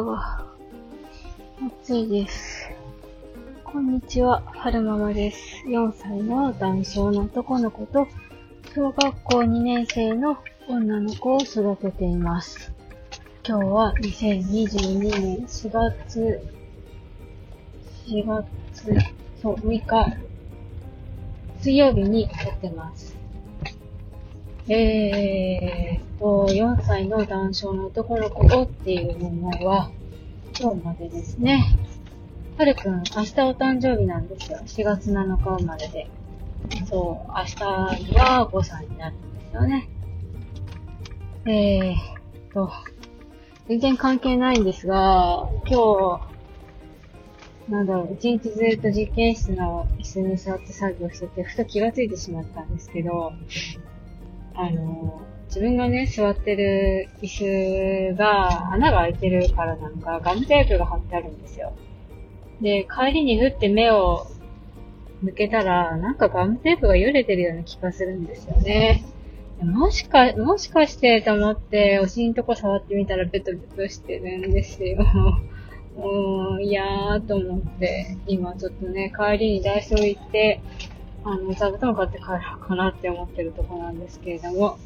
が暑いです。こんにちは、はるままです。4歳の男性の男の子と、小学校2年生の女の子を育てています。今日は2022年4月、4月、そう、6日、水曜日に撮ってます。えーと、4歳の男性の男の子をっていうものは、今日までですね。はるくん、明日お誕生日なんですよ。4月7日生まれで。そう、明日には5歳になるんですよね。えーと、全然関係ないんですが、今日、なんだろう、一日ずっと実験室の椅子に座って作業してて、ふと気がついてしまったんですけど、あの、自分がね、座ってる椅子が穴が開いてるからなんかガムテープが貼ってあるんですよ。で、帰りにふって目を向けたら、なんかガムテープが揺れてるような気がするんですよね。もしか、もしかしてと思って、お尻のとこ触ってみたらベトベトしてるんですよ。うーん、いやーと思って、今ちょっとね、帰りにダイソー行って、あの、座布団買って帰ろうかなって思ってるとこなんですけれども。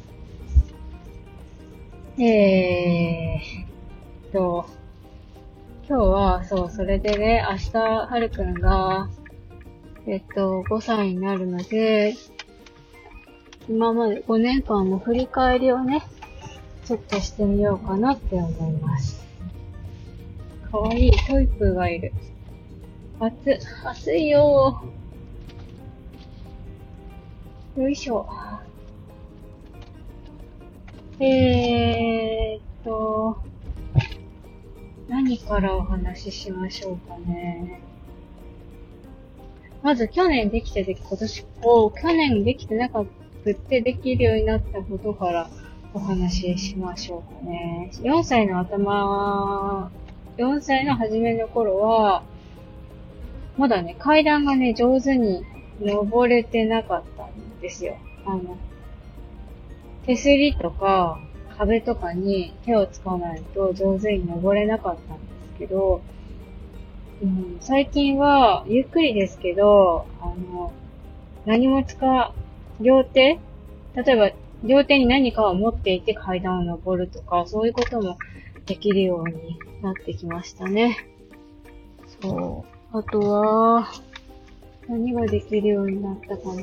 えーっと、今日は、そう、それでね、明日、はるくんが、えっと、5歳になるので、今まで5年間の振り返りをね、ちょっとしてみようかなって思います。かわいいトイプーがいる。暑、暑いよー。よいしょ。えーっと、何からお話ししましょうかね。まず去年できてて、今年、こう、去年できてなかったってできるようになったことからお話ししましょうかね。4歳の頭、4歳の初めの頃は、まだね、階段がね、上手に登れてなかったんですよ。あの、手すりとか壁とかに手を使わないと上手に登れなかったんですけど、うん、最近はゆっくりですけど、あの、何も使、両手例えば、両手に何かを持っていて階段を登るとか、そういうこともできるようになってきましたね。そう。あとは、何ができるようになったかな？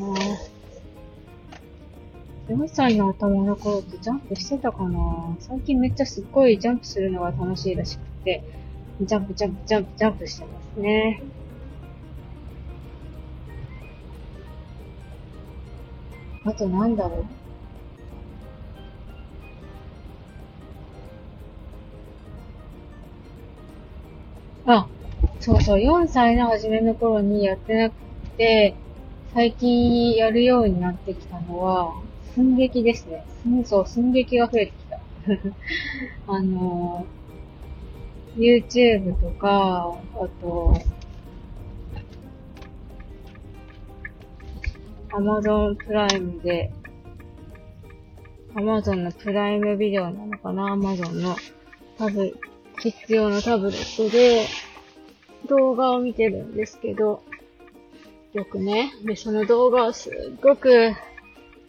4歳の頭の頃ってジャンプしてたかな？最近めっちゃすっごいジャンプするのが楽しいらしくて、ジャンプジャンプジャンプジャンプしてますね。あとなんだろう？あ、そうそう、4歳の初めの頃にやってなくて、最近やるようになってきたのは、寸劇ですね。寸そう、寸劇が増えてきた。あの、YouTube とか、あと、Amazon プライムで、Amazon のプライムビデオなのかな ?Amazon のタブ、必要なタブレットで動画を見てるんですけど、よくね。で、その動画をすっごく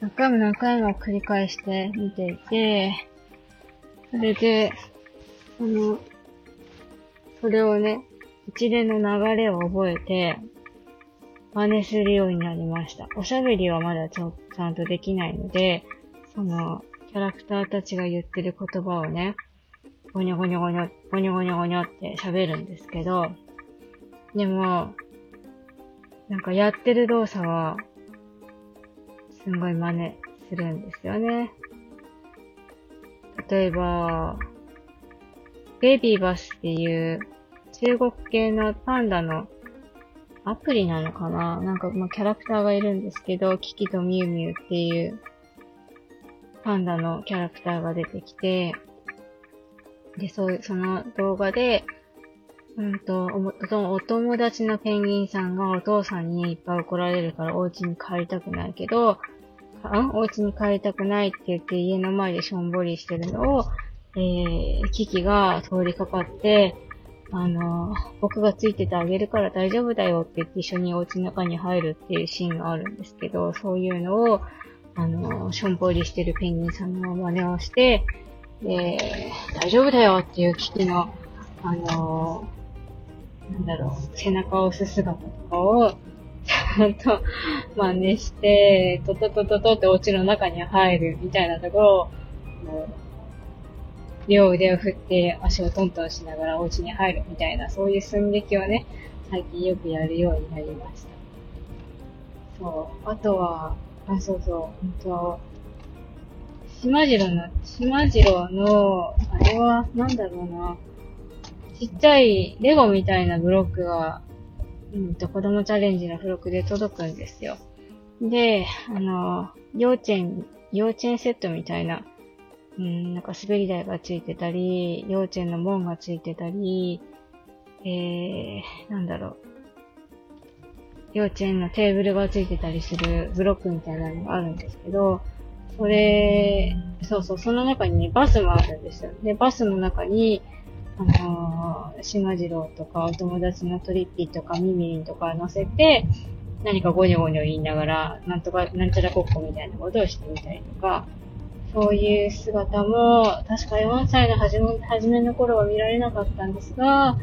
何回も何回も繰り返して見ていて、それで、あの、それをね、一連の流れを覚えて、真似するようになりました。おしゃべりはまだちょちゃんとできないので、その、キャラクターたちが言ってる言葉をね、ゴニョゴニョゴニョ、ゴニョゴニョゴニョって喋るんですけど、でも、なんかやってる動作は、すごい真似するんですよね。例えば、ベビーバスっていう中国系のパンダのアプリなのかな？なんか、まあ、キャラクターがいるんですけど、キキとミュウミュウっていうパンダのキャラクターが出てきて、で、そういう、その動画で、うんと、おお友達のペンギンさんがお父さんにいっぱい怒られるからお家に帰りたくないけど、んお家に帰りたくないって言って家の前でしょんぼりしてるのを、えー、機器が通りかかって、あの、僕がついててあげるから大丈夫だよって言って一緒にお家の中に入るっていうシーンがあるんですけど、そういうのを、あの、しょんぼりしてるペンギンさんの真似をして、で、大丈夫だよっていう機器の、あの、なんだろう、背中を押す姿とかを、んと真似して、トトトトトってお家の中に入るみたいなところを、両腕を振って足をトントンしながらお家に入るみたいな、そういう寸劇をね、最近よくやるようになりました。そう。あとは、あ、そうそう、本当島次郎の、島次郎の、あれは、なんだろうな、ちっちゃいレゴみたいなブロックが、うんと、子供チャレンジの付録で届くんですよ。で、あの、幼稚園、幼稚園セットみたいな、うん、なんか滑り台がついてたり、幼稚園の門がついてたり、えー、なんだろう。幼稚園のテーブルがついてたりするブロックみたいなのがあるんですけど、それ、そうそう、その中に、バスもあるんですよ。で、バスの中に、あのー、島次郎とかお友達のトリッピーとかミミリンとか乗せて、何かゴニョゴニョ言いながら、なんとか、なんちゃらごっこみたいなことをしてみたりとか、そういう姿も、確か4歳の初め初めの頃は見られなかったんですが、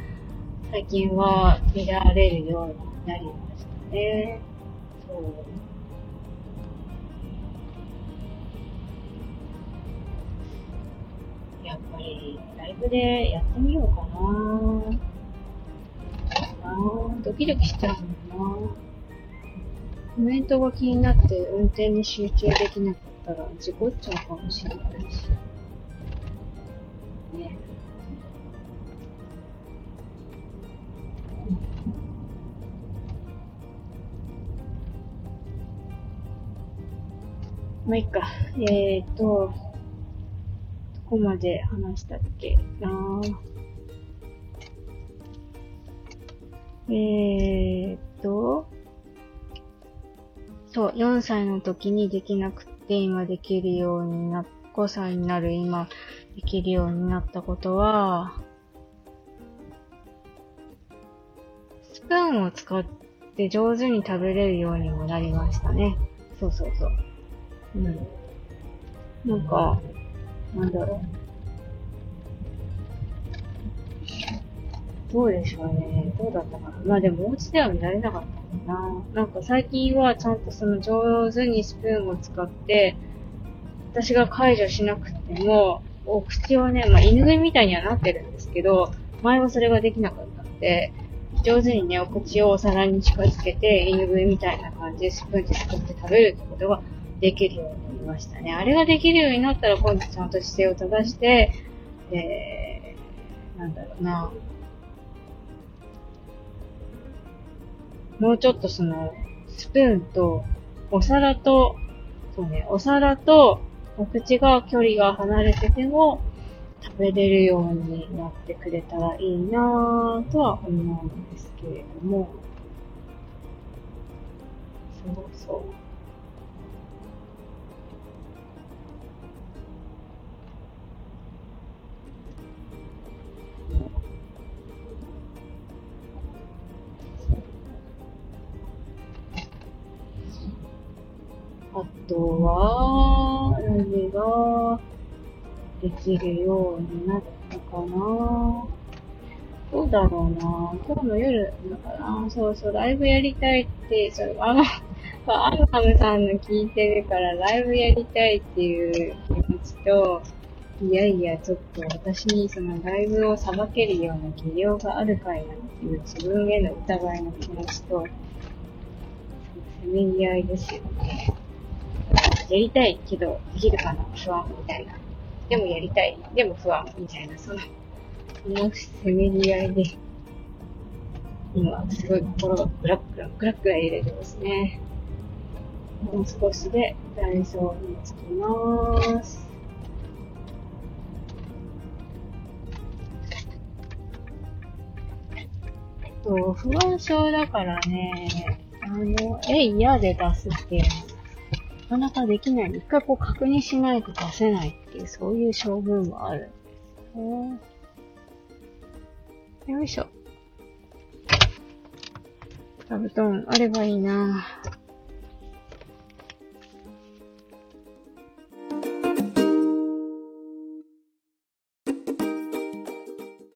最近は見られるようになりましたね。そう。やっぱり、ライブでやってみようかなあドキドキしちゃうもんなコメントが気になって運転に集中できなくったら事故っちゃうかもしれないし。ね。まあ、いいか。えーと、こまで話したっけなえーと、そう、4歳の時にできなくて今できるようにな、5歳になる今できるようになったことは、スプーンを使って上手に食べれるようにもなりましたね。そうそうそう。うん。なんか、なんだろう。どうでしょうね。どうだったかな。まあでもお家では見られなかったかな。なんか最近はちゃんとその上手にスプーンを使って、私が解除しなくても、お口をね、まあ、犬食いみたいにはなってるんですけど、前はそれができなかったので、上手にね、お口をお皿に近づけて、犬食いみたいな感じでスプーンで使って食べるってことができるようになりましたね。あれができるようになったら今度ちゃんと姿勢を正して、えー、なんだろうな、もうちょっとその、スプーンと、お皿と、そうね、お皿と、お口が距離が離れてても、食べれるようになってくれたらいいなぁとは思うんですけれども、そうそう。とは、何ができるようになったかなどうだろうな今日の夜、だからそうそう、ライブやりたいって、それあの、アルハムさんの聞いてるから、ライブやりたいっていう気持ちと、いやいや、ちょっと私にそのライブをさばけるような技量があるかいなっていう自分への疑いの気持ちと、せめぎ合いですよね。やりたいけど、できるかな不安みたいな。でもやりたい。でも不安みたいな、その、そのせめぎ合いで、今、すごい心がグラッグラ、グラッグラ入れてますね。もう少しでダイソーに着きまーす。と、不安症だからね、あの、えいやで出すっていうのかなかできない。一回こう確認しないと出せないっていう、そういう性分はあるんです。よいしょ。座布団あればいいなぁ。